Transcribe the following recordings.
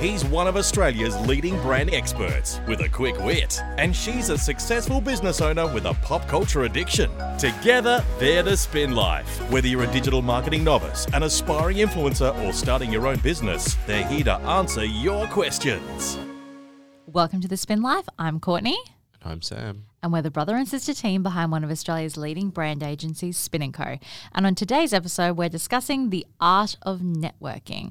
He's one of Australia's leading brand experts with a quick wit, and she's a successful business owner with a pop culture addiction. Together, they're the Spin Life. Whether you're a digital marketing novice, an aspiring influencer, or starting your own business, they're here to answer your questions. Welcome to the Spin Life. I'm Courtney, And I'm Sam. And we're the brother and sister team behind one of Australia's leading brand agencies, Spin & Co. And on today's episode, we're discussing the art of networking.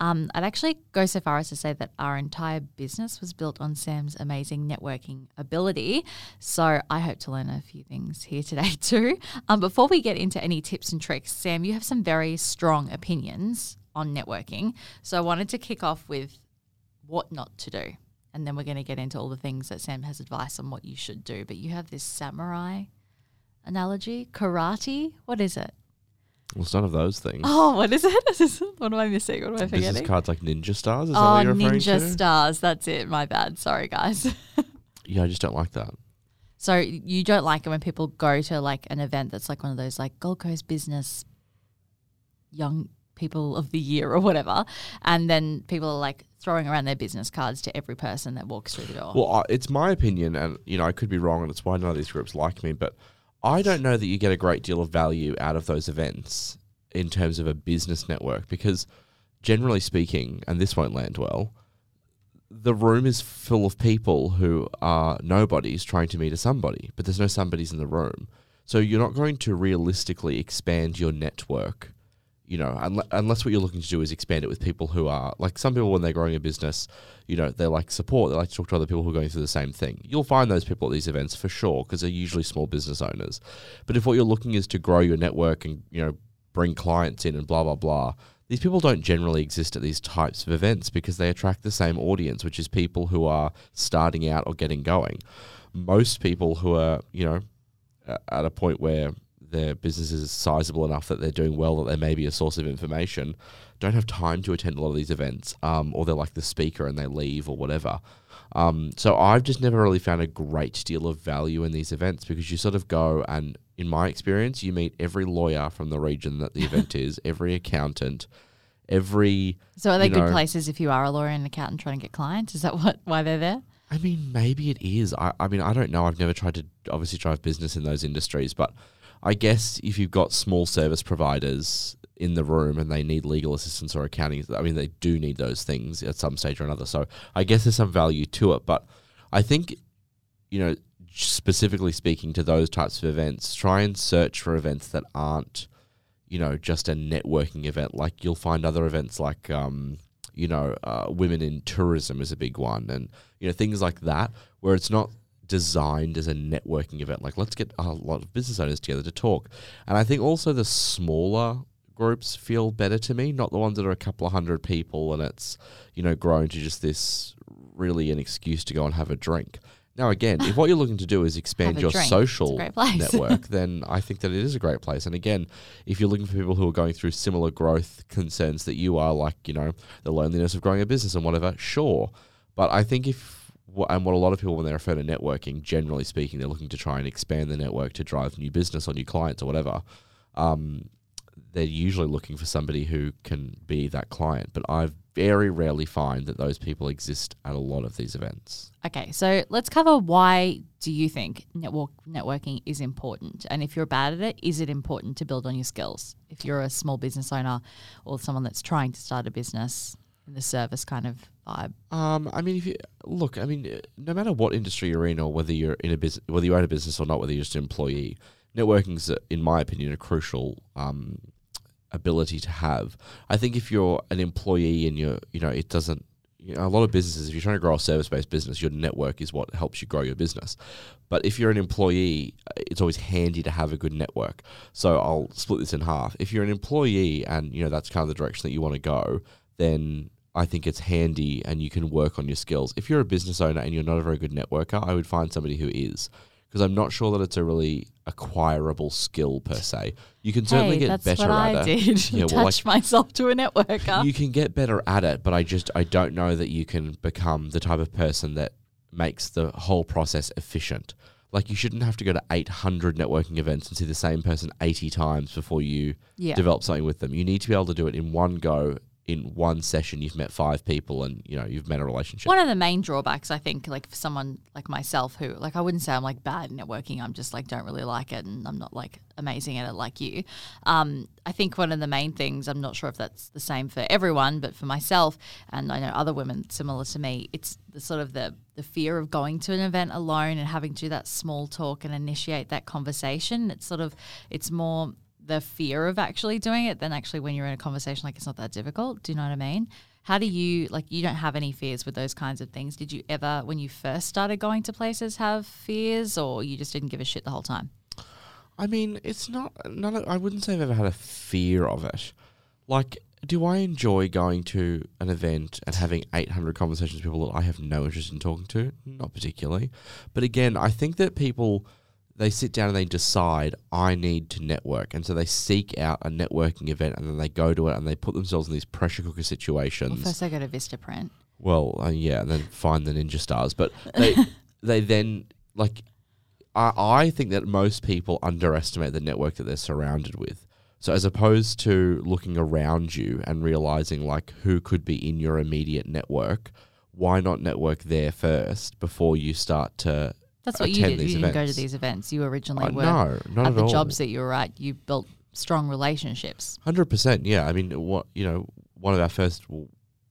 Um, I'd actually go so far as to say that our entire business was built on Sam's amazing networking ability. So I hope to learn a few things here today too. Um, before we get into any tips and tricks, Sam, you have some very strong opinions on networking. So I wanted to kick off with what not to do. And then we're going to get into all the things that Sam has advice on what you should do. But you have this samurai analogy, karate. What is it? Well, it's none of those things. Oh, what is it? what am I missing? What am I forgetting? Business cards like Ninja Stars. Is that Oh, what you're referring ninja to? stars. That's it. My bad. Sorry, guys. Yeah, I just don't like that. so you don't like it when people go to like an event that's like one of those like Gold Coast business young people of the year or whatever, and then people are like throwing around their business cards to every person that walks through the door. Well, it's my opinion, and you know I could be wrong, and it's why none of these groups like me. But I don't know that you get a great deal of value out of those events in terms of a business network because, generally speaking, and this won't land well, the room is full of people who are nobodies trying to meet a somebody, but there's no somebodies in the room. So you're not going to realistically expand your network, you know, unle- unless what you're looking to do is expand it with people who are like some people when they're growing a business, you know, they like support, they like to talk to other people who are going through the same thing. You'll find those people at these events for sure because they're usually small business owners. But if what you're looking is to grow your network and, you know, bring clients in and blah blah blah, these people don't generally exist at these types of events because they attract the same audience, which is people who are starting out or getting going. Most people who are, you know, at a point where their business is sizable enough that they're doing well, that they may be a source of information, don't have time to attend a lot of these events, um, or they're like the speaker and they leave or whatever. Um, so I've just never really found a great deal of value in these events because you sort of go and, in my experience, you meet every lawyer from the region that the event is, every accountant, every So are they good know- places if you are a lawyer and accountant trying to get clients? Is that what why they're there? I mean, maybe it is. I, I mean, I don't know. I've never tried to obviously drive business in those industries, but I guess if you've got small service providers in the room and they need legal assistance or accounting, I mean, they do need those things at some stage or another. So I guess there's some value to it. But I think, you know, specifically speaking to those types of events, try and search for events that aren't, you know, just a networking event. Like you'll find other events like, um, you know, uh, women in tourism is a big one, and you know things like that, where it's not designed as a networking event. Like let's get a lot of business owners together to talk, and I think also the smaller groups feel better to me, not the ones that are a couple of hundred people and it's you know grown to just this really an excuse to go and have a drink. Now again, if what you're looking to do is expand your drink. Social network, then I think that it is a great place. And again, if you're looking for people who are going through similar growth concerns that you are, like you know the loneliness of growing a business and whatever, sure. But I think if and what a lot of people when they refer to networking, generally speaking, they're looking to try and expand the network to drive new business or new clients or whatever. Um, they're usually looking for somebody who can be that client. But I very rarely find that those people exist at a lot of these events. Okay, so let's cover why do you think network networking is important? And if you're bad at it, is it important to build on your skills? If you're a small business owner or someone that's trying to start a business the service kind of vibe. Um, I mean, if you look, I mean, no matter what industry you're in, or whether you're in a business, whether you own a business or not, whether you're just an employee, networking's, uh, in my opinion, a crucial um, ability to have. I think if you're an employee and you're, you know, it doesn't. You know, a lot of businesses, if you're trying to grow a service-based business, your network is what helps you grow your business. But if you're an employee, it's always handy to have a good network. So I'll split this in half. If you're an employee and you know that's kind of the direction that you want to go, then I think it's handy and you can work on your skills. If you're a business owner and you're not a very good networker, I would find somebody who is. Because I'm not sure that it's a really acquirable skill per se. You can certainly hey, get that's better what at I it. did. Yeah, well, Touch myself to a networker. You can get better at it, but I just I don't know that you can become the type of person that makes the whole process efficient. Like you shouldn't have to go to 800 networking events and see the same person 80 times before you yeah. develop something with them. You need to be able to do it in one go in one session you've met five people and you know you've met a relationship. One of the main drawbacks, I think, like for someone like myself who, like, I wouldn't say I'm like bad at networking. I'm just like don't really like it, and I'm not like amazing at it like you. Um, I think one of the main things, I'm not sure if that's the same for everyone, but for myself, and I know other women similar to me, it's the sort of the the fear of going to an event alone and having to do that small talk and initiate that conversation. It's sort of it's more the fear of actually doing it than actually when you're in a conversation like it's not that difficult. Do you know what I mean? How do you like you don't have any fears with those kinds of things? Did you ever when you first started going to places have fears or you just didn't give a shit the whole time? I mean, it's not not. I wouldn't say I've ever had a fear of it. Like, do I enjoy going to an event and having 800 conversations with people that I have no interest in talking to? Not particularly. But again, I think that people they sit down and they decide I need to network, and so they seek out a networking event, and then they go to it and they put themselves in these pressure cooker situations. Well, first I go to Vistaprint. Well, uh, yeah, and then find the ninja stars, but they they then like I I think that most people underestimate the network that they're surrounded with. So as opposed to looking around you and realizing like who could be in your immediate network, why not network there first before you start to That's what you did. You didn't go to these events. You originally Uh, were no, not at at the all. jobs that you were at. You built strong relationships. Hundred percent, yeah. I mean, what you know, one of our first, well,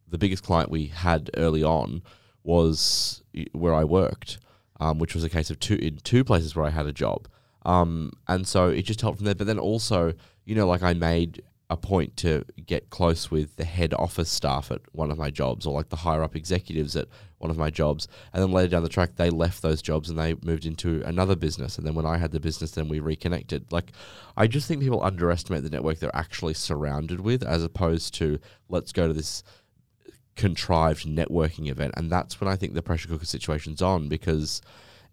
the biggest client we had early on was where I worked, um, which was a case of two in two places where I had a job, um, and so it just helped from there. But then also, you know, like I made a point to get close with the head office staff at one of my jobs, or like the higher up executives at one of my jobs, and then later down the track, they left those jobs and they moved into another business, and then when I had the business, then we reconnected. Like, I just think people underestimate the network they're actually surrounded with, as opposed to let's go to this contrived networking event, and that's when I think the pressure cooker situation's on because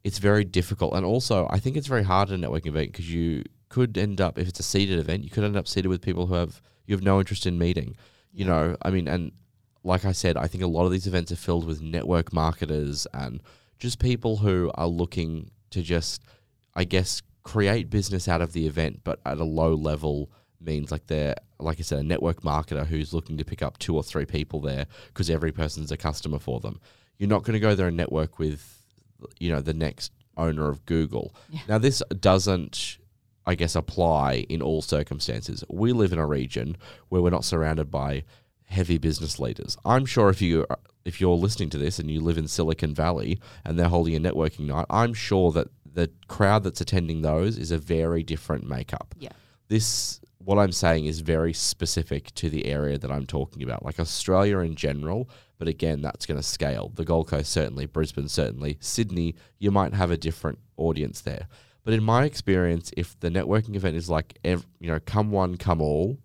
it's very difficult, and also I think it's very hard at a networking event because you could end up if it's a seated event, you could end up seated with people who have you have no interest in meeting. You know, I mean, and like I said, I think a lot of these events are filled with network marketers and just people who are looking to just, I guess, create business out of the event, but at a low level means like they're, like I said, a network marketer who's looking to pick up two or three people there because every person's a customer for them. You're not going to go there and network with, you know, the next owner of Google. Yeah. Now, this doesn't, I guess, apply in all circumstances. We live in a region where we're not surrounded by heavy business leaders. I'm sure if you if you're listening to this and you live in Silicon Valley and they're holding a networking night, I'm sure that the crowd that's attending those is a very different makeup. Yeah. This what I'm saying is very specific to the area that I'm talking about, like Australia in general. But again, that's going to scale. The Gold Coast certainly, Brisbane certainly, Sydney. You might have a different audience there. But in my experience, if the networking event is like, ev- you know, come one, come all,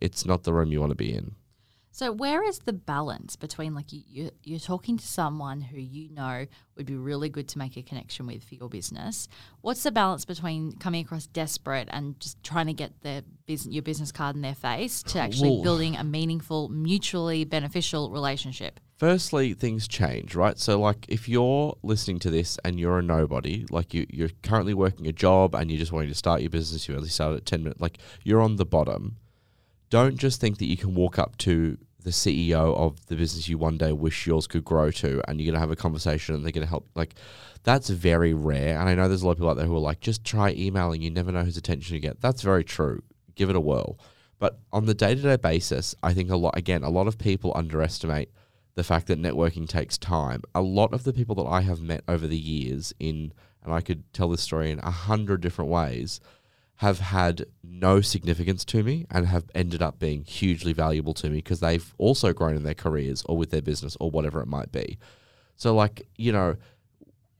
it's not the room you want to be in. So where is the balance between like you, you you're talking to someone who you know would be really good to make a connection with for your business? What's the balance between coming across desperate and just trying to get their business your business card in their face to actually building a meaningful, mutually beneficial relationship? Firstly, things change, right? So, like, if you're listening to this and you're a nobody, like you, you're currently working a job and you're just wanting to start your business, you only started at 10 minutes, like, you're on the bottom. Don't just think that you can walk up to the CEO of the business you one day wish yours could grow to and you're going to have a conversation and they're to help. Like, that's very rare. And I know there's a lot of people out there who are like, just try emailing. You never know whose attention you get. That's very true. Give it a whirl. But on the day to day basis, I think a lot, again, a lot of people underestimate the fact that networking takes time. A lot of the people that I have met over the years in, and I could tell this story in a hundred different ways, have had no significance to me and have ended up being hugely valuable to me because they've also grown in their careers or with their business or whatever it might be. So, like, you know,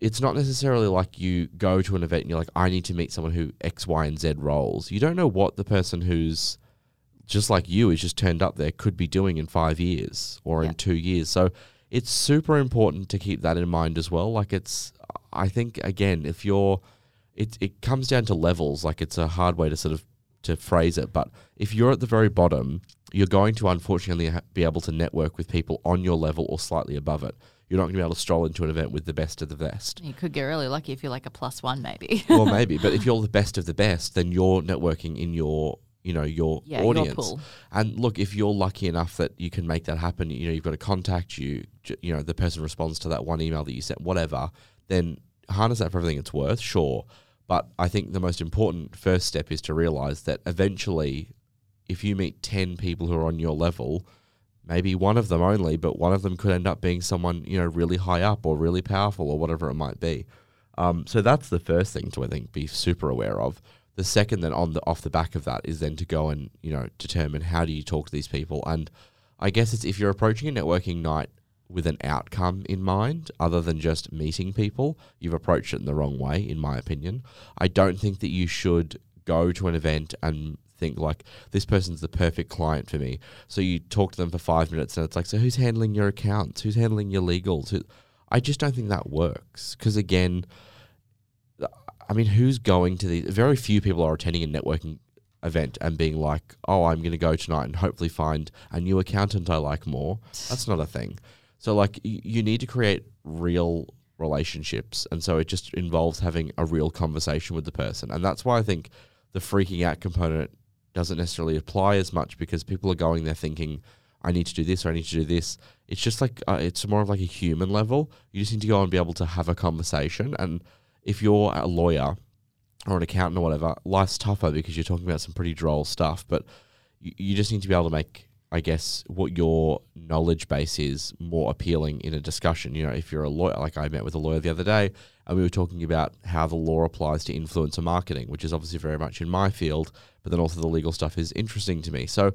it's not necessarily like you go to an event and you're like, I need to meet someone who X, Y, and Z roles. You don't know what the person who's just like you is just turned up there could be doing in five years or Yeah. in two years. So it's super important to keep that in mind as well. Like it's, I think again, if you're, it it comes down to levels. Like it's a hard way to sort of to phrase it, but if you're at the very bottom, you're going to unfortunately ha- be able to network with people on your level or slightly above it. You're not going to be able to stroll into an event with the best of the best. You could get really lucky if you're like a plus one, maybe. well, maybe, but if you're the best of the best, then you're networking in your, you know your Yeah, your audience. pool. And look, if you're lucky enough that you can make that happen, you know you've got to contact you. You know the person responds to that one email that you sent, whatever. Then harness that for everything it's worth, sure. But I think the most important first step is to realize that eventually, if you meet ten people who are on your level, maybe one of them only, but one of them could end up being someone you know really high up or really powerful or whatever it might be. Um, so that's the first thing to I think be super aware of. The second, then on the off the back of that, is then to go and you know determine how do you talk to these people. And I guess it's if you're approaching a networking night with an outcome in mind, other than just meeting people, you've approached it in the wrong way, in my opinion. I don't think that you should go to an event and think like this person's the perfect client for me. So you talk to them for five minutes and it's like, so who's handling your accounts? Who's handling your legals? Who, I just don't think that works because again, I mean, who's going to these? Very few people are attending a networking event and being like, "Oh, I'm going to go tonight and hopefully find a new accountant I like more." That's not a thing. So, like, you need to create real relationships, and so it just involves having a real conversation with the person, and that's why I think the freaking out component doesn't necessarily apply as much because people are going there thinking. I need to do this or I need to do this. It's just like uh, it's more of like a human level. You just need to go and be able to have a conversation. And if you're a lawyer or an accountant or whatever, life's tougher because you're talking about some pretty droll stuff. But you, you just need to be able to make, I guess, what your knowledge base is more appealing in a discussion. You know, if you're a lawyer, like I met with a lawyer the other day, and we were talking about how the law applies to influencer marketing, which is obviously very much in my field, but then also the legal stuff is interesting to me. So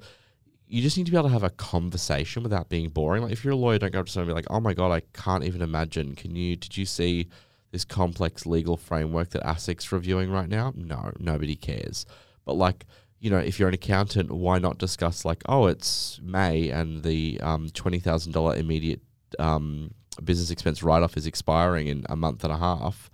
you just need to be able to have a conversation without being boring. Like if you're a lawyer, don't go up to someone and be like, "Oh my god, I can't even imagine." Can you? Did you see this complex legal framework that ASIC's reviewing right now? No, nobody cares. But like, you know, if you're an accountant, why not discuss like, oh, it's May and the um, twenty thousand dollar immediate um, business expense write off is expiring in a month and a half.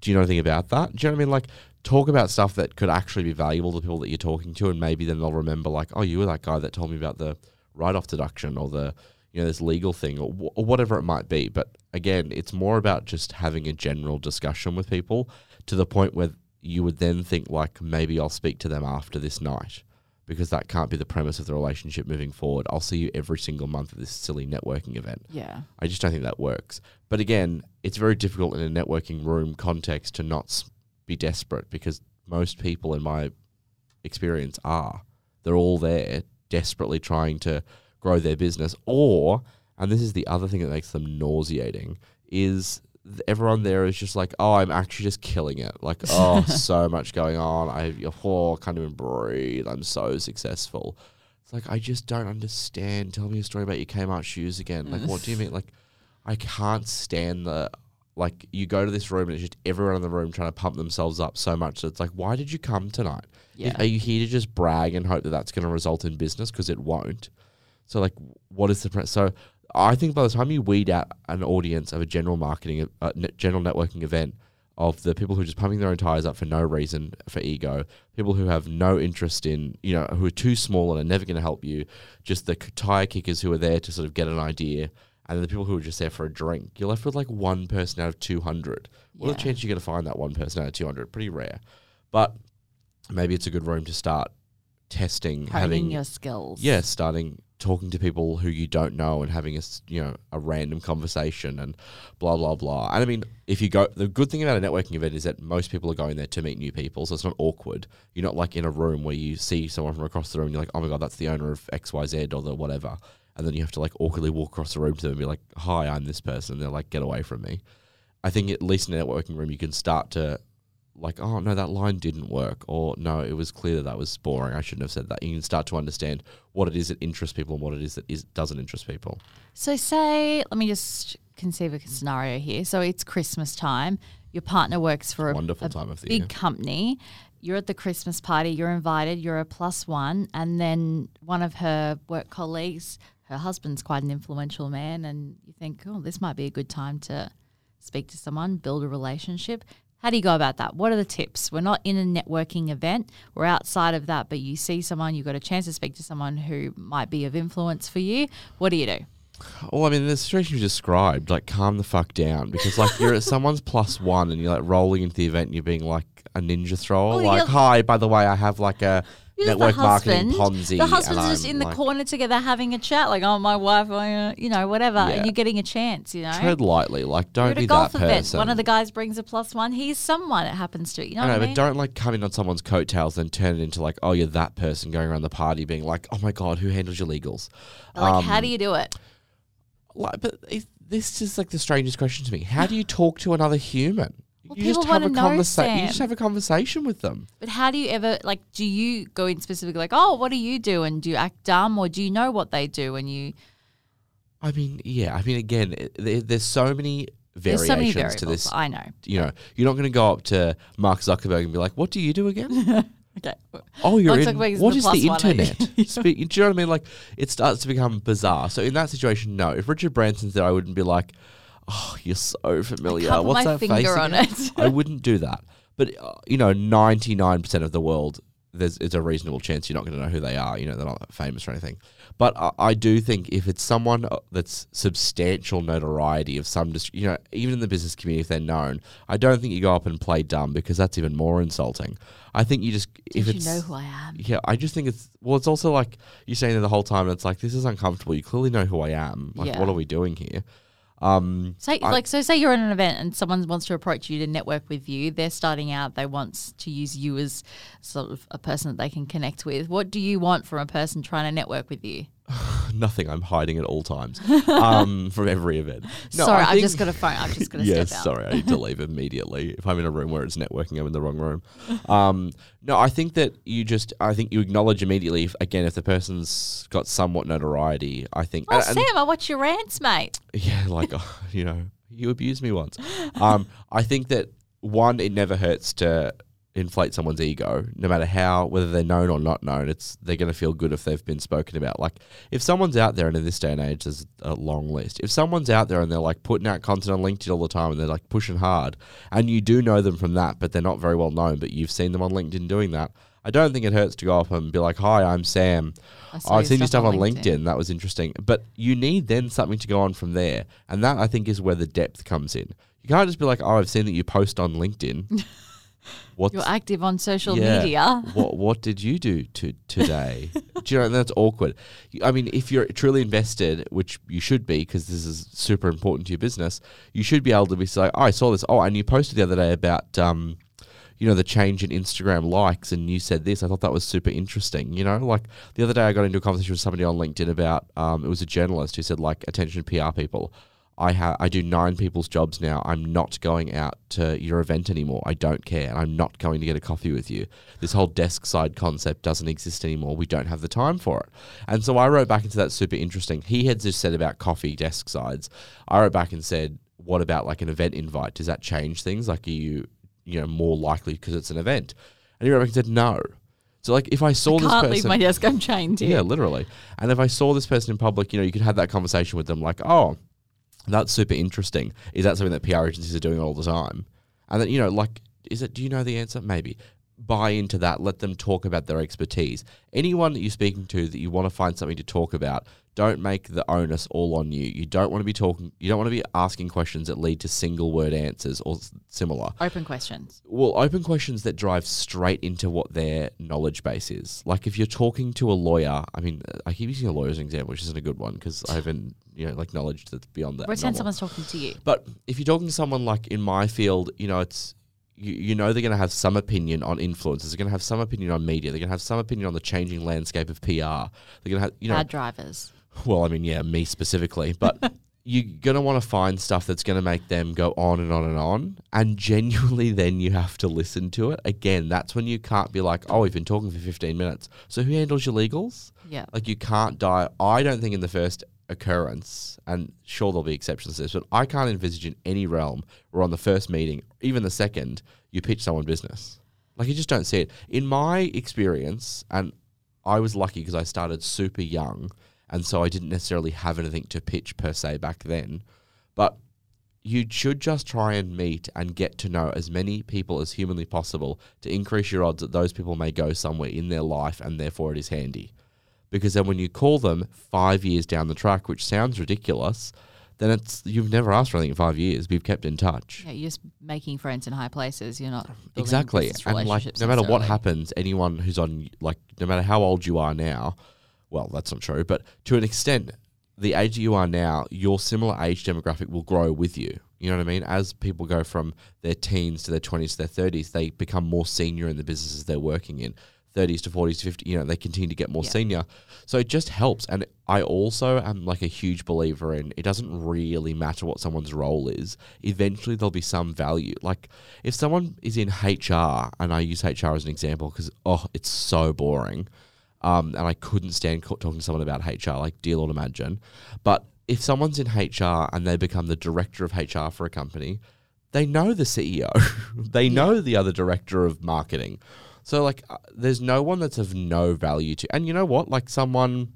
Do you know anything about that? Do you know what I mean? Like, talk about stuff that could actually be valuable to people that you're talking to, and maybe then they'll remember, like, oh, you were that guy that told me about the write off deduction or the, you know, this legal thing or, wh- or whatever it might be. But again, it's more about just having a general discussion with people to the point where you would then think, like, maybe I'll speak to them after this night. Because that can't be the premise of the relationship moving forward. I'll see you every single month at this silly networking event. Yeah. I just don't think that works. But again, it's very difficult in a networking room context to not be desperate because most people, in my experience, are. They're all there desperately trying to grow their business. Or, and this is the other thing that makes them nauseating, is everyone there is just like, oh, I'm actually just killing it. Like, oh, so much going on. I oh, can't even breathe. I'm so successful. It's like, I just don't understand. Tell me a story about your Kmart shoes again. Like, what do you mean? Like, I can't stand the like you go to this room and it's just everyone in the room trying to pump themselves up so much that it's like, why did you come tonight? Yeah. Are you here to just brag and hope that that's going to result in business? Because it won't. So like, what is the pre- so? I think by the time you weed out an audience of a general marketing, uh, general networking event of the people who are just pumping their own tires up for no reason, for ego, people who have no interest in, you know, who are too small and are never going to help you, just the tire kickers who are there to sort of get an idea, and then the people who are just there for a drink, you're left with like one person out of 200. What are the chances you're going to find that one person out of 200? Pretty rare. But maybe it's a good room to start testing, Honing having your skills. yeah, starting talking to people who you don't know and having a you know a random conversation and blah blah blah. And I mean, if you go, the good thing about a networking event is that most people are going there to meet new people, so it's not awkward. You're not like in a room where you see someone from across the room, and you're like, oh my god, that's the owner of X Y Z or the whatever, and then you have to like awkwardly walk across the room to them and be like, hi, I'm this person. And they're like, get away from me. I think at least in a networking room, you can start to like, oh no, that line didn't work, or no, it was clear that that was boring. I shouldn't have said that. You can start to understand what it is that interests people and what it is that is doesn't interest people. So say, let me just conceive a scenario here. So it's Christmas time. Your partner works for a, Wonderful a time of the big year. company. You're at the Christmas party. You're invited. You're a plus one, and then one of her work colleagues, her husband's quite an influential man, and you think, oh, this might be a good time to speak to someone, build a relationship. How do you go about that? What are the tips? We're not in a networking event. We're outside of that, but you see someone, you've got a chance to speak to someone who might be of influence for you. What do you do? Well, I mean, the situation you described, like, calm the fuck down because, like, you're at someone's plus one and you're like rolling into the event and you're being like a ninja thrower. Like, hi, by the way, I have like a network the marketing. Ponzi. The husband's and just I'm in the like, corner together having a chat, like, "Oh, my wife, uh, you know, whatever," Yeah. and you're getting a chance, you know. Tread lightly, like don't at a be golf that event. person. One of the guys brings a plus one. He's someone it happens to. You know I know, I but don't like come in on someone's coattails and turn it into like, oh, you're that person going around the party being like, oh my god, who handles your legals? like, how Um, do you do it? Like, but this is like the strangest question to me. How do you talk to another human? Well, you just people have a conversation. You just have a conversation with them. But how do you ever like? Do you go in specifically like, "Oh, what do you do?" and do you act dumb, or do you know what they do? And you I mean, yeah. I mean, again, there, there's so many variations so many variables. to this. I know. You know, you're not going to go up to Mark Zuckerberg and be like, "What do you do again?" Okay. Oh, you're Mark in. Zuckerberg What the is the eh? internet? Speak, do you know what I mean? Like, it starts to become bizarre. So in that situation, no. If Richard Branson's there, I wouldn't be like, "Oh, you're so familiar. can't What's my that finger face on again?" it. I wouldn't do that. But uh, you know, ninety nine percent of the world, there's it's a reasonable chance you're not going to know who they are. You know, they're not famous or anything. But I, I do think if it's someone uh, that's substantial notoriety of some, you know, even in the business community, if they're known, I don't think you go up and play dumb because that's even more insulting. I think you just if Did you it's know who I am? yeah, I just think it's well. It's also like you're saying there the whole time. and It's like this is uncomfortable. You clearly know who I am. Like, Yeah. what are we doing here? Um, Say I- like so. Say you're at an event and someone wants to approach you to network with you. They're starting out. They want to use you as sort of a person that they can connect with. What do you want from a person trying to network with you? nothing. I'm hiding at all times um, from every event. No, sorry, I I've just got a phone. I'm just going to yes, step out. sorry, I need to leave immediately. If I'm in a room where it's networking, I'm in the wrong room. Um, no, I think that you just, I think you acknowledge immediately. If, again, if the person's got somewhat notoriety, I think. Oh, and- and- Sam, I watch your rants, mate. Yeah, like oh, you know, you abused me once. Um, I think that one, it never hurts to inflate someone's ego, no matter how whether they're known or not known. It's they're going to feel good if they've been spoken about. Like if someone's out there, and in this day and age, there's a long list. If someone's out there and they're like putting out content on LinkedIn all the time, and they're like pushing hard, and you do know them from that, but they're not very well known, but you've seen them on LinkedIn doing that. I don't think it hurts to go up and be like, "Hi, I'm Sam. I I've seen your stuff on LinkedIn." LinkedIn. That was interesting. But you need then something to go on from there. And that I think is where the depth comes in. You can't just be like, oh, I've seen that you post on LinkedIn. What's You're active on social yeah. media. what what did you do to today? do you know that's awkward? I mean, if you're truly invested, which you should be, because this is super important to your business, you should be able to be like, oh, I saw this. Oh, and you posted the other day about um, you know, the change in Instagram likes, and you said this. I thought that was super interesting. You know, like the other day, I got into a conversation with somebody on LinkedIn about um, it was a journalist who said like, attention PR people. I ha- I do nine people's jobs now. I'm not going out to your event anymore. I don't care, and I'm not going to get a coffee with you. This whole desk side concept doesn't exist anymore. We don't have the time for it. And so I wrote back into that super interesting. He had just said about coffee desk sides. I wrote back and said, what about like an event invite? Does that change things? Like, are you you know more likely because it's an event? And he wrote back and said, no. So like, if I saw this Can't person, leave my desk. I'm chained here. yeah, literally. And if I saw this person in public, you know, you could have that conversation with them, like, oh, that's super interesting. Is that something that PR agencies are doing all the time? And then, you know, like, is it, do you know the answer? Maybe. Buy into that. Let them talk about their expertise. Anyone that you're speaking to that you want to find something to talk about, don't make the onus all on you. You don't want to be talking, you don't want to be asking questions that lead to single word answers or similar Open questions. well, open questions that drive straight into what their knowledge base is. Like if you're talking to a lawyer, I mean, I keep using a lawyer as an example, which isn't a good one because I haven't, you know, like knowledge that's beyond that. Pretend someone's talking to you. But if you're talking to someone like in my field, you know, it's you, you know they're going to have some opinion on influencers. They're going to have some opinion on media. They're going to have some opinion on the changing landscape of PR. They're going to have, you know, Bad drivers. Well, I mean, yeah, me specifically, but you're gonna want to find stuff that's gonna make them go on and on and on, and genuinely, then you have to listen to it. Again, that's when you can't be like, "Oh, we've been talking for 15 minutes." So who handles your legals? Yeah. Like you can't die. I don't think in the first occurrence, and sure there'll be exceptions to this, but I can't envisage in any realm where on the first meeting, even the second, you pitch someone business. Like you just don't see it. In my experience, and I was lucky because I started super young, and so I didn't necessarily have anything to pitch per se back then. But you should just try and meet and get to know as many people as humanly possible to increase your odds that those people may go somewhere in their life and therefore it is handy. Because then when you call them five years down the track, which sounds ridiculous, then it's you've never asked for anything in five years. We've kept in touch. Yeah, you're just making friends in high places. You're not Exactly. And like no matter what happens, anyone who's on like no matter how old you are now, well, that's not true, but to an extent, the age that you are now, your similar age demographic will grow with you. You know what I mean? As people go from their teens to their twenties to their thirties, they become more senior in the businesses they're working in. 30s to 40s to 50, you know, they continue to get more Yeah. senior. So it just helps. And I also am like a huge believer in it doesn't really matter what someone's role is. Eventually there'll be some value. Like if someone is in HR, and I use HR as an example because, oh, it's so boring. Um, and I couldn't stand talking to someone about HR, like deal or imagine. But if someone's in HR and they become the director of HR for a company, they know the CEO. they know the other director of marketing. So like, uh, there's no one that's of no value to. And you know what? Like someone,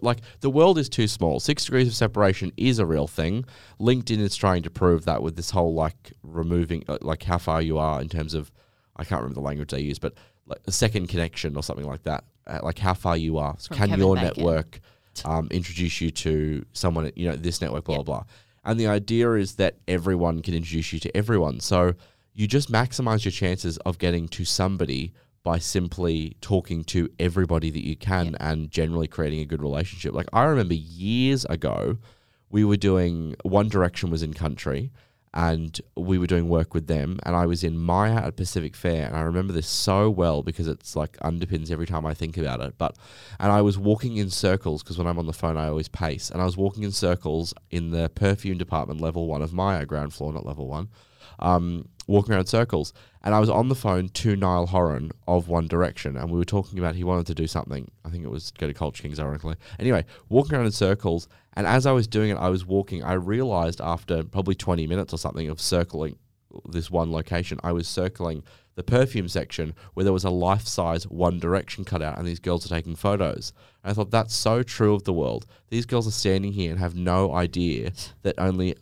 like the world is too small. Six degrees of separation is a real thing. LinkedIn is trying to prove that with this whole like removing, uh, like how far you are in terms of, I can't remember the language they use, but like a second connection or something like that. Uh, like how far you are. From Can Kevin your Bacon. network um, introduce you to someone? at, You know, this network, blah Yep. blah blah. And the idea is that everyone can introduce you to everyone. So you just maximize your chances of getting to somebody by simply talking to everybody that you can and generally creating a good relationship. Like I remember years ago, we were doing One Direction was in country and we were doing work with them and I was in Myer at Pacific Fair and I remember this so well because it's like underpins every time I think about it. But and I was walking in circles because when I'm on the phone I always pace and I was walking in circles in the perfume department level 1 of Myer ground floor not level 1 um, walking around circles. And I was on the phone to Niall Horan of One Direction, and we were talking about he wanted to do something. I think it was go to Culture Kings, ironically. Anyway, walking around in circles, and as I was doing it, I was walking. I realized after probably 20 minutes or something of circling this one location, I was circling the perfume section where there was a life size One Direction cutout, and these girls are taking photos. And I thought that's so true of the world. These girls are standing here and have no idea that only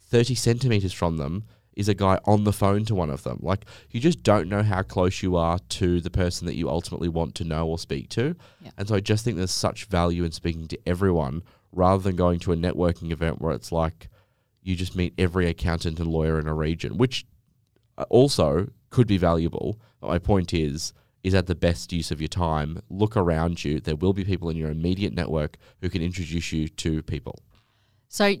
30 centimeters from them is a guy on the phone to one of them. Like, you just don't know how close you are to the person that you ultimately want to know or speak to. Yeah. And so I just think there's such value in speaking to everyone rather than going to a networking event where it's like you just meet every accountant and lawyer in a region, which uh, also could be valuable. But my point is, is at the best use of your time. Look around you. There will be people in your immediate network who can introduce you to people. So,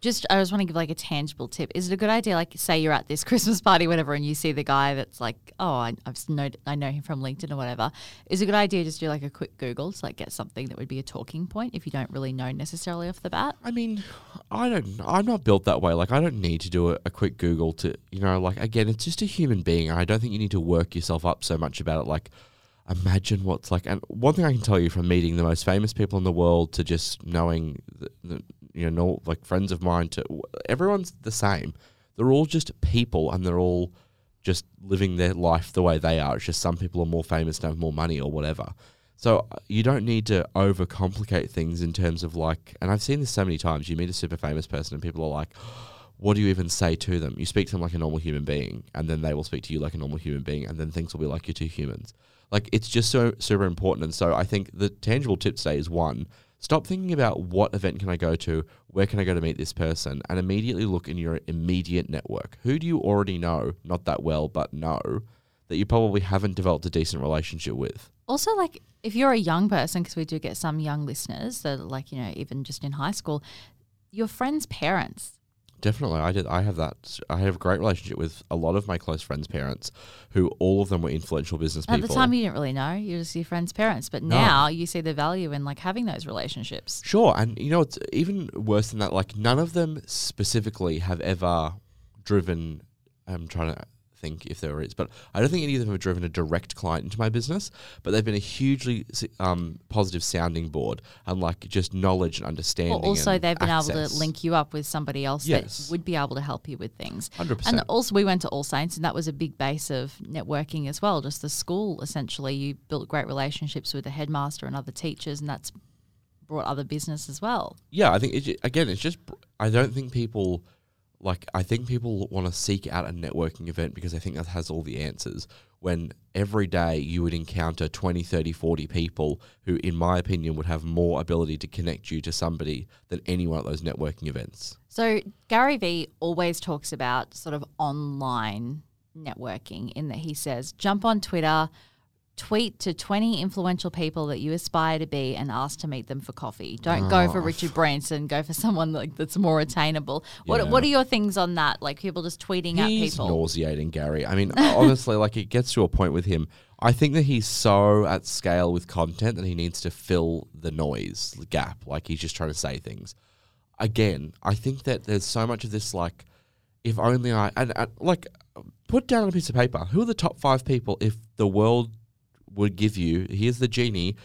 just I just want to give like a tangible tip. Is it a good idea, like say you're at this Christmas party, whatever, and you see the guy that's like, oh, I, I've know I know him from LinkedIn or whatever. Is it a good idea just do like a quick Google to like get something that would be a talking point if you don't really know necessarily off the bat? I mean, I don't. I'm not built that way. Like, I don't need to do a, a quick Google to, you know, like again, it's just a human being. I don't think you need to work yourself up so much about it. Like, imagine what's like. And one thing I can tell you from meeting the most famous people in the world to just knowing, the, the, you know, like friends of mine to everyone's the same. They're all just people, and they're all just living their life the way they are. It's just some people are more famous and have more money or whatever. So uh, you don't need to overcomplicate things in terms of like, and I've seen this so many times. You meet a super famous person and people are like, what do you even say to them? You speak to them like a normal human being, and then they will speak to you like a normal human being, and then things will be like you're two humans. Like it's just so super important. And so I think the tangible tip today is one, stop thinking about what event can I go to, where can I go to meet this person, and immediately look in your immediate network. Who do you already know, not that well, but know that you probably haven't developed a decent relationship with? Also, like if you're a young person, because we do get some young listeners that like you know even just in high school, your friends' parents. Definitely, I did. I have that. I have a great relationship with a lot of my close friends' parents, who all of them were influential business At people. At the time, you didn't really know; you're just your friends' parents. But now you see the value in like having those relationships. Sure, and you know it's even worse than that. Like none of them specifically have ever driven. I'm trying to think if there is, but I don't think any of them have driven a direct client into my business. But they've been a hugely um, positive sounding board and like just knowledge and understanding. Or also, and they've been able to link you up with somebody else Yes. that would be able to help you with things. 100%. And also, we went to All Saints, and that was a big base of networking as well. Just the school, essentially, you built great relationships with the headmaster and other teachers, and that's brought other business as well. yeah, I think it, again, it's just I don't think people like I think people want to seek out a networking event because they think that has all the answers. when every day you would encounter 20, 30, 40 people who, in my opinion, would have more ability to connect you to somebody than any one of those networking events. So Gary Vee always talks about sort of online networking in that he says, jump on Twitter, tweet to 20 influential people that you aspire to be and ask to meet them for coffee. Don't go oh. for Richard Branson, go for someone like that's more attainable. What Yeah. what are your things on that? Like people just tweeting at He's people. nauseating, Gary. I mean, honestly, like it gets to a point with him. I think that he's so at scale with content that he needs to fill the noise the gap. Like he's just trying to say things. Again, I think that there's so much of this like, if only I and, and like put down on a piece of paper who are the top five people if the world would give you here's the genie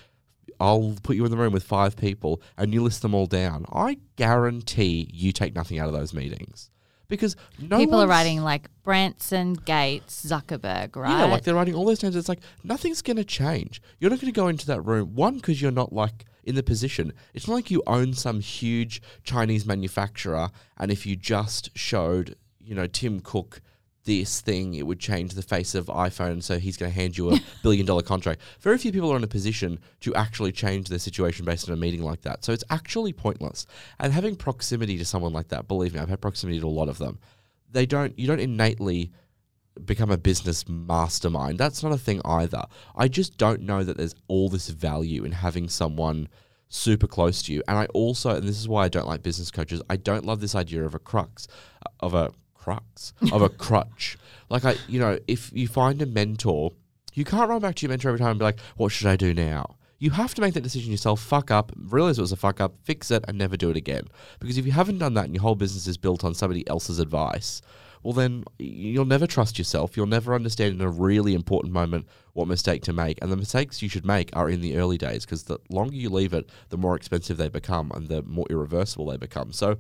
I'll put you in the room with five people and you list them all down. I guarantee you take nothing out of those meetings. Because no people are writing like Branson, Gates, Zuckerberg, right? Yeah, like they're writing all those names. It's like nothing's going to change. You're not going to go into that room, one, because you're not like in the position. It's not like you own some huge Chinese manufacturer, and if you just showed, you know, Tim Cook this thing, it would change the face of iPhone, so he's going to hand you a billion dollar contract. Very few people are in a position to actually change their situation based on a meeting like that. So it's actually pointless. And having proximity to someone like that, believe me, I've had proximity to a lot of them. They don't, you don't innately become a business mastermind. That's not a thing either. I just don't know that there's all this value in having someone super close to you. And I also, and this is why I don't like business coaches, I don't love this idea of a crux, of a crux, of a crutch. Like, I, you know, if you find a mentor, you can't run back to your mentor every time and be like, what should I do now? You have to make that decision yourself, fuck up, realize it was a fuck up, fix it, and never do it again. Because if you haven't done that and your whole business is built on somebody else's advice, well, then you'll never trust yourself. You'll never understand in a really important moment what mistake to make. And the mistakes you should make are in the early days because the longer you leave it, the more expensive they become and the more irreversible they become. So,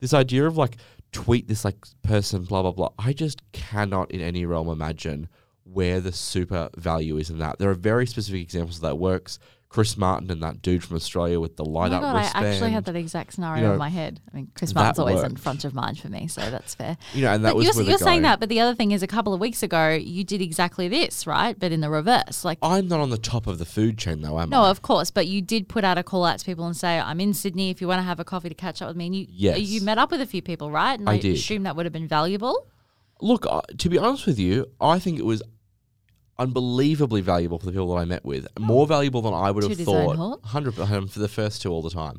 this idea of like tweet this like person, blah, blah, blah, I just cannot in any realm imagine where the super value is in that. There are very specific examples of that works. Chris Martin and that dude from Australia with the Oh light my up God, I actually had that exact scenario know, in my head. I mean, Chris Martin's always in front of mind for me, so that's fair. You know, and that But was you're, you're saying that, but the other thing is, a couple of weeks ago, you did exactly this, right? But in the reverse, like. I'm not on the top of the food chain though, am No, I? No, of course, but you did put out a call out to people and say, "I'm in Sydney. If you want to have a coffee to catch up with me," and you Yes. you met up with a few people, right? And I did. assume that would have been valuable. Look, uh, to be honest with you, I think it was unbelievably valuable for the people that I met with. More valuable than I would have thought. Hundred percent for the first two all the time.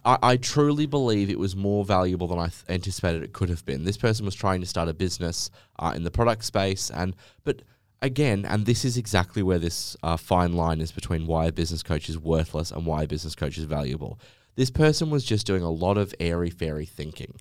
I, I truly believe it was more valuable than I th- anticipated it could have been. This person was trying to start a business uh, in the product space, and but again, and this is exactly where this uh, fine line is between why a business coach is worthless and why a business coach is valuable. This person was just doing a lot of airy fairy thinking.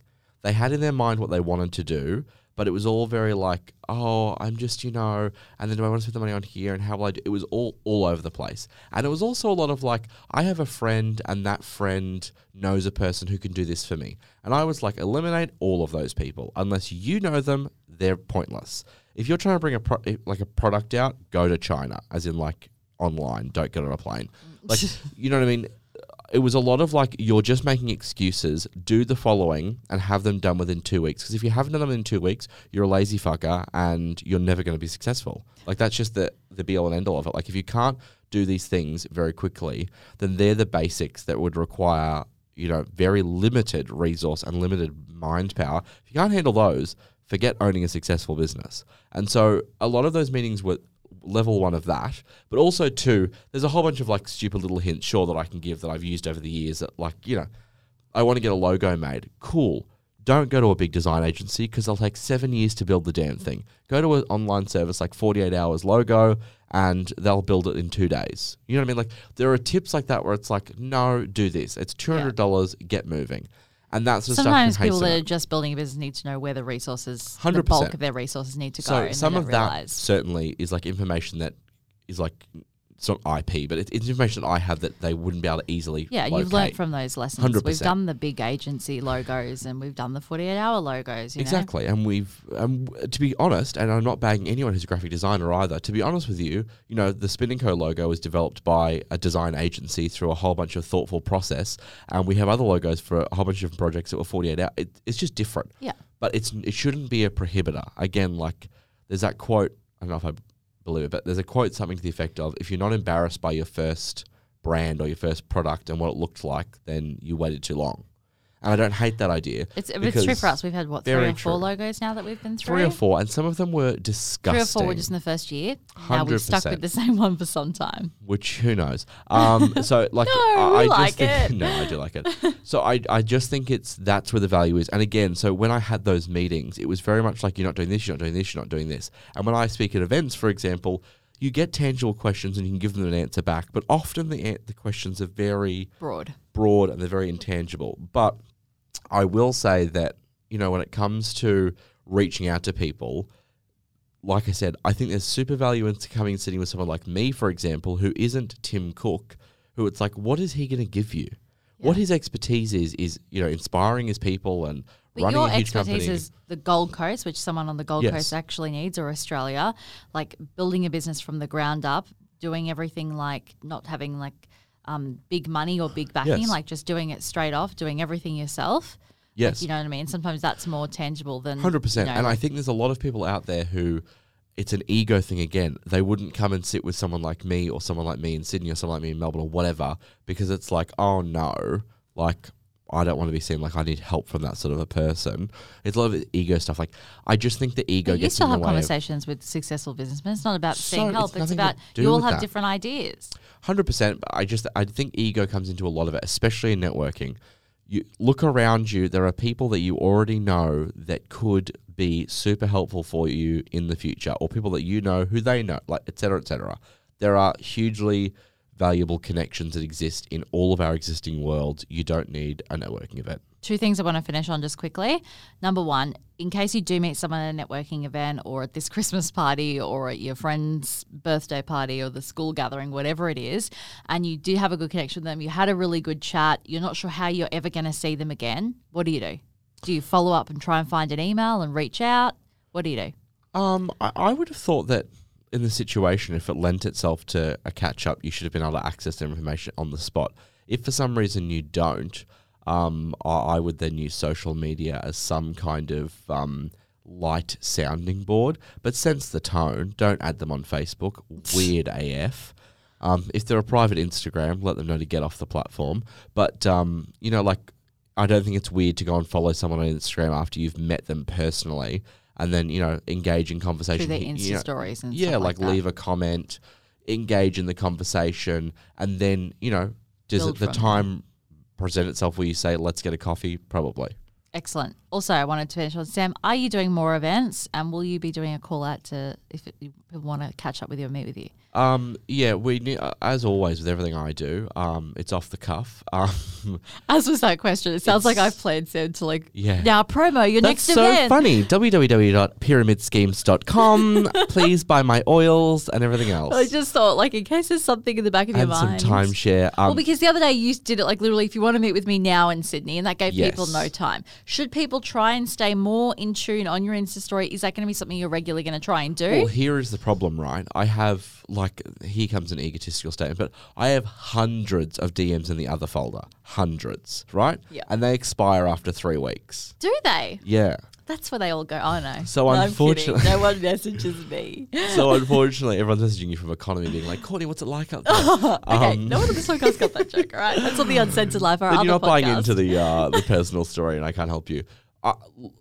They had in their mind what they wanted to do, but it was all very like, oh, I'm just, you know, and then do I want to spend the money on here and how will I do? It was all all over the place, and it was also a lot of like, I have a friend, and that friend knows a person who can do this for me, and I was like, eliminate all of those people unless you know them, they're pointless. If you're trying to bring a pro- eh, like a product out, go to China, as in like online. Don't get on a plane. Like, you know what I mean? It was a lot of like you're just making excuses. Do the following and have them done within two weeks. Because if you haven't done them in two weeks, you're a lazy fucker and you're never going to be successful. Like that's just the the be all and end all of it. Like if you can't do these things very quickly, then they're the basics that would require you know very limited resource and limited mind power. If you can't handle those, forget owning a successful business. And so a lot of those meetings were level one of that, but also two, there's a whole bunch of like stupid little hints, sure, that I can give that I've used over the years. That like, you know, I want to get a logo made. Cool. Don't go to a big design agency because they'll take seven years to build the damn thing. Go to an online service like 48 hours logo and they'll build it in two days. You know what I mean? Like there are tips like that where it's like, no, do this. It's $200, get moving. And that's the Sometimes stuff people that are just building a business need to know where the resources, the 100%. bulk of their resources need to go. So and some of don't that certainly is like information that is like it's not IP, but it's, it's information that I have that they wouldn't be able to easily. Yeah, you've learned from those lessons. we have done the big agency logos and we've done the 48 hour logos. You Exactly, and we've um, to be honest, and I'm not bagging anyone who's a graphic designer either. To be honest with you, you know, the Spin and Co logo was developed by a design agency through a whole bunch of thoughtful process, and we have other logos for a whole bunch of different projects that were 48 hours. It, it's just different. Yeah. but it's it shouldn't be a prohibitor. Again, like there's that quote. I don't know if I but there's a quote something to the effect of if you're not embarrassed by your first brand or your first product and what it looked like, then you waited too long. And I don't hate that idea. It's, it's true for us. We've had what three or four true. logos now that we've been through. Three or four, and some of them were disgusting. Three or four were just in the first year. Now we've stuck with the same one for some time. which who knows? Um, so like, No, I, I like just think, it. no, I do like it. So I, I just think it's that's where the value is. And again, so when I had those meetings, it was very much like you're not doing this, you're not doing this, you're not doing this. And when I speak at events, for example, you get tangible questions and you can give them an answer back. But often the an- the questions are very Broad. broad and they're very intangible. But I will say that, you know, when it comes to reaching out to people, like I said, I think there's super value in coming and sitting with someone like me, for example, who isn't Tim Cook, who it's like, what is he going to give you? What his expertise is, is, you know, inspiring his people and But running your a huge expertise company. is the Gold Coast, which someone on the Gold Yes. Coast actually needs, or Australia, like building a business from the ground up, doing everything like not having like um, big money or big backing, Yes. like just doing it straight off, doing everything yourself. yes. You know what I mean? Sometimes that's more tangible than Hundred percent, you know, and I think there's a lot of people out there who it's an ego thing again. They wouldn't come and sit with someone like me or someone like me in Sydney or someone like me in Melbourne or whatever because it's like, oh no, like I don't want to be seen like I need help from that sort of a person. It's a lot of ego stuff. Like I just think the ego But you gets still in have the way. of- conversations with successful businessmen. It's not about So seeing help. It's, to about you all have that. different ideas. Hundred percent. But I just I think ego comes into a lot of it, especially in networking. You look around you. There are people that you already know that could be super helpful for you in the future, or people that you know who they know, like etc. cetera, et cetera. There are hugely valuable connections that exist in all of our existing worlds. You don't need a networking event. Two things I want to finish on just quickly. Number one, in case you do meet someone at a networking event or at this Christmas party or at your friend's birthday party or the school gathering, whatever it is, and you do have a good connection with them, you had a really good chat, you're not sure how you're ever going to see them again, what do you do? Do you follow up and try and find an email and reach out? What do you do? Um, I, I would have thought that in the situation, if it lent itself to a catch up, you should have been able to access the information on the spot. If for some reason you don't, um, I, would then use social media as some kind of um, light sounding board, but sense the tone. Don't add them on Facebook. Weird AF. Um, if they're a private Instagram, let them know to get off the platform. But um, you know, like I don't think it's weird to go and follow someone on Instagram after you've met them personally, and then you know engage in conversation. Through their You Insta know, stories and yeah, stuff like, like leave a comment, engage in the conversation, and then you know does Build it the time present itself where you say let's get a coffee? Probably. Excellent. Also, I wanted to finish on Sam. Are you doing more events, and will you be doing a call out to if it, people want to catch up with you or meet with you? Um, yeah, we ne- uh, as always with everything I do, um, it's off the cuff. Um, As was that question, it sounds like I've planned Sam to like Yeah. now promo your That's next so event. funny. www.pyramidschemes.com. Please buy my oils and everything else. I just thought, like, in case there's something in the back of and your some mind. timeshare. Um, well, because the other day you did it like literally, if you want to meet with me now in Sydney, and that gave people Yes. no time. Should people try and stay more in tune on your Insta story? Is that going to be something you're regularly going to try and do? Well, here is the problem, right? I have like here comes an egotistical statement, but I have hundreds of DMs in the other folder, hundreds, right? Yeah. And they expire after three weeks. do they? Yeah. That's where they all go. Oh no. So No, unfortunately- no one messages me. So unfortunately, everyone's messaging you from economy, being like, "Courtney, what's it like up there?" Okay, Um, no one on this podcast got that joke, all right? That's on the Uncensored Life, our Then other you're not buying into the uh, the personal story, and I can't help you. Uh,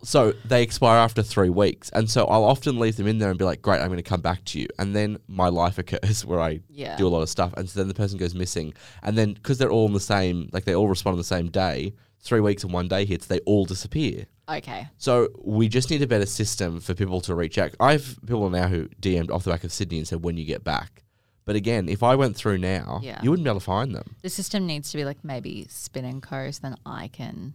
so they expire after three weeks, and so I'll often leave them in there and be like, "Great, I'm going to come back to you." And then my life occurs where I Yeah. do a lot of stuff, and so then the person goes missing, and then because they're all in the same, like they all respond on the same day, three weeks and one day hits, they all disappear. Okay. So we just need a better system for people to reach out. I have people now who DM'd off the back of Sydney and said, "When you get back." But again, if I went through now, Yeah. you wouldn't be able to find them. The system needs to be like maybe spin and co, so then I can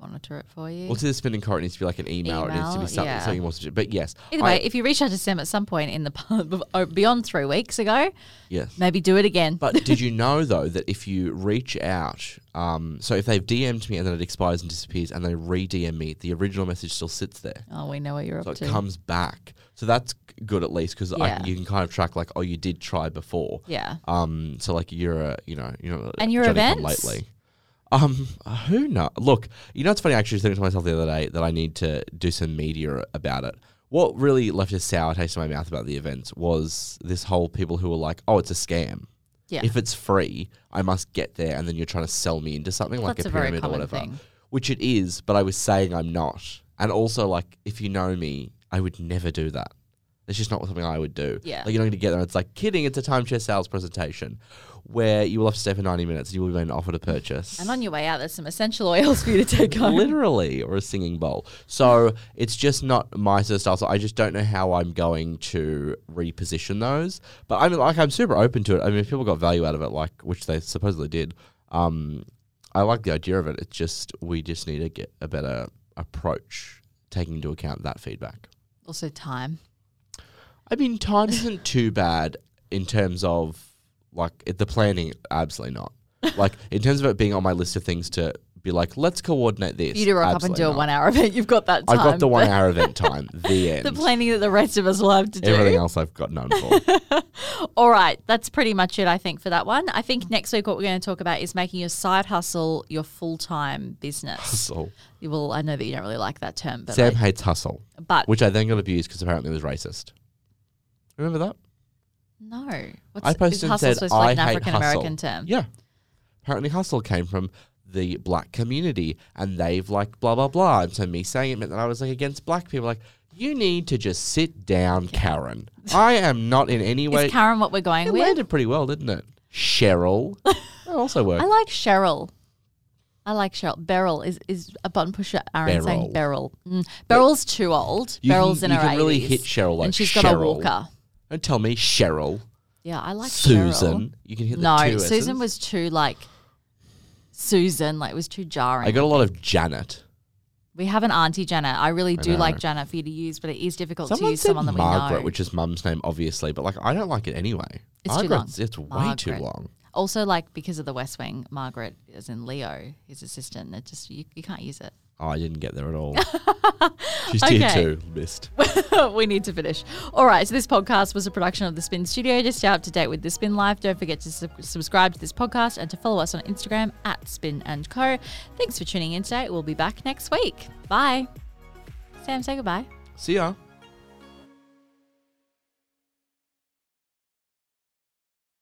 monitor it for you. Well, to the spinning car, it needs to be like an email. it needs to Email, be something, yeah. something more specific. But yes, Either I- way, if you reach out to Sam at some point in the pub or beyond three weeks ago, yes. maybe do it again. But did you know though that if you reach out, um, so if they've DM'd me and then it expires and disappears, and they re-DM me, the original message still sits there, oh, we know what you're so up it to. comes back. So that's g- good at least because Yeah. you can kind of track like, oh, you did try before. yeah. Um, so like you're a, you know, you know, And your Johnny come events? lately. Um, who know? Look, you know, it's funny. I actually was thinking to myself the other day that I need to do some media about it. what really left a sour taste in my mouth about the events was this whole people who were like, "Oh, it's a scam. Yeah. If it's free, I must get there, and then you're trying to sell me into something like That's a a pyramid or whatever." thing. Which it is, but I was saying I'm not. And also, like, if you know me, I would never do that. It's just not something I would do. Yeah. Like, you're not going to get there it's like, kidding, it's a timeshare sales presentation where you will have to stay for 90 minutes and you will be offered a purchase. And on your way out, there's some essential oils for you to take home. Literally, or a singing bowl. So it's just not my sort of style. So I just don't know how I'm going to reposition those. But I'm like, I'm super open to it. I mean, if people got value out of it, like, which they supposedly did, um, I like the idea of it. It's just, we just need to get a better approach taking into account that feedback. Also, time. I mean, time isn't too bad in terms of like it, the planning. Absolutely not. Like in terms of it being on my list of things to be like, let's coordinate this. You to rock up and absolutely do a not. one hour event, you've got that I've got the one but hour event time. The end. The planning that the rest of us will have to do. Everything else I've got none for. All right, that's pretty much it, I think, for that one. I think next week what we're going to talk about is making your side hustle your full time business. Hustle. well, I know that you don't really like that term, but Sam I- hates hustle, but which I then got abused because apparently it was racist. Remember that? no, What's, I is posted and said supposed to be like I an hate African American hustle. term? Yeah. Apparently, hustle came from the black community, and they've like blah blah blah. And so me saying it meant that I was like against black people. Like, you need to just sit down, Karen. I am not in any way. Is Karen what we're going with? it with? landed pretty well, didn't it? Cheryl. that also worked. I like Cheryl. I like Cheryl. Beryl is is a button pusher. Aaron saying Beryl. Mm. Beryl's too old. You can- Beryl's in you her can really hit Cheryl like and she's got a Cheryl. walker. Don't tell me Cheryl. Yeah, I like Susan. Cheryl. You can hit the No, two Susan S's. was too like Susan. Like it was too jarring. I got a lot of Janet. We have an auntie Janet. I really do know. like Janet for you to use, but it is difficult to Someone use said someone that Margaret, we know. which is mum's name, obviously, but like I don't like it anyway. It's too Margaret's- long. It's way too Margaret. long. also, like because of the West Wing, Margaret is in Leo, his assistant. It just you, you can't use it. Oh, I didn't get there at all. She's tier Okay. two. Missed. we need to finish. All right. So this podcast was a production of the Spin Studio. Just stay up to date with the Spin Life. Don't forget to sub- subscribe to this podcast and to follow us on Instagram at Spin and Co. Thanks for tuning in today. We'll be back next week. Bye. Sam, say goodbye. See ya.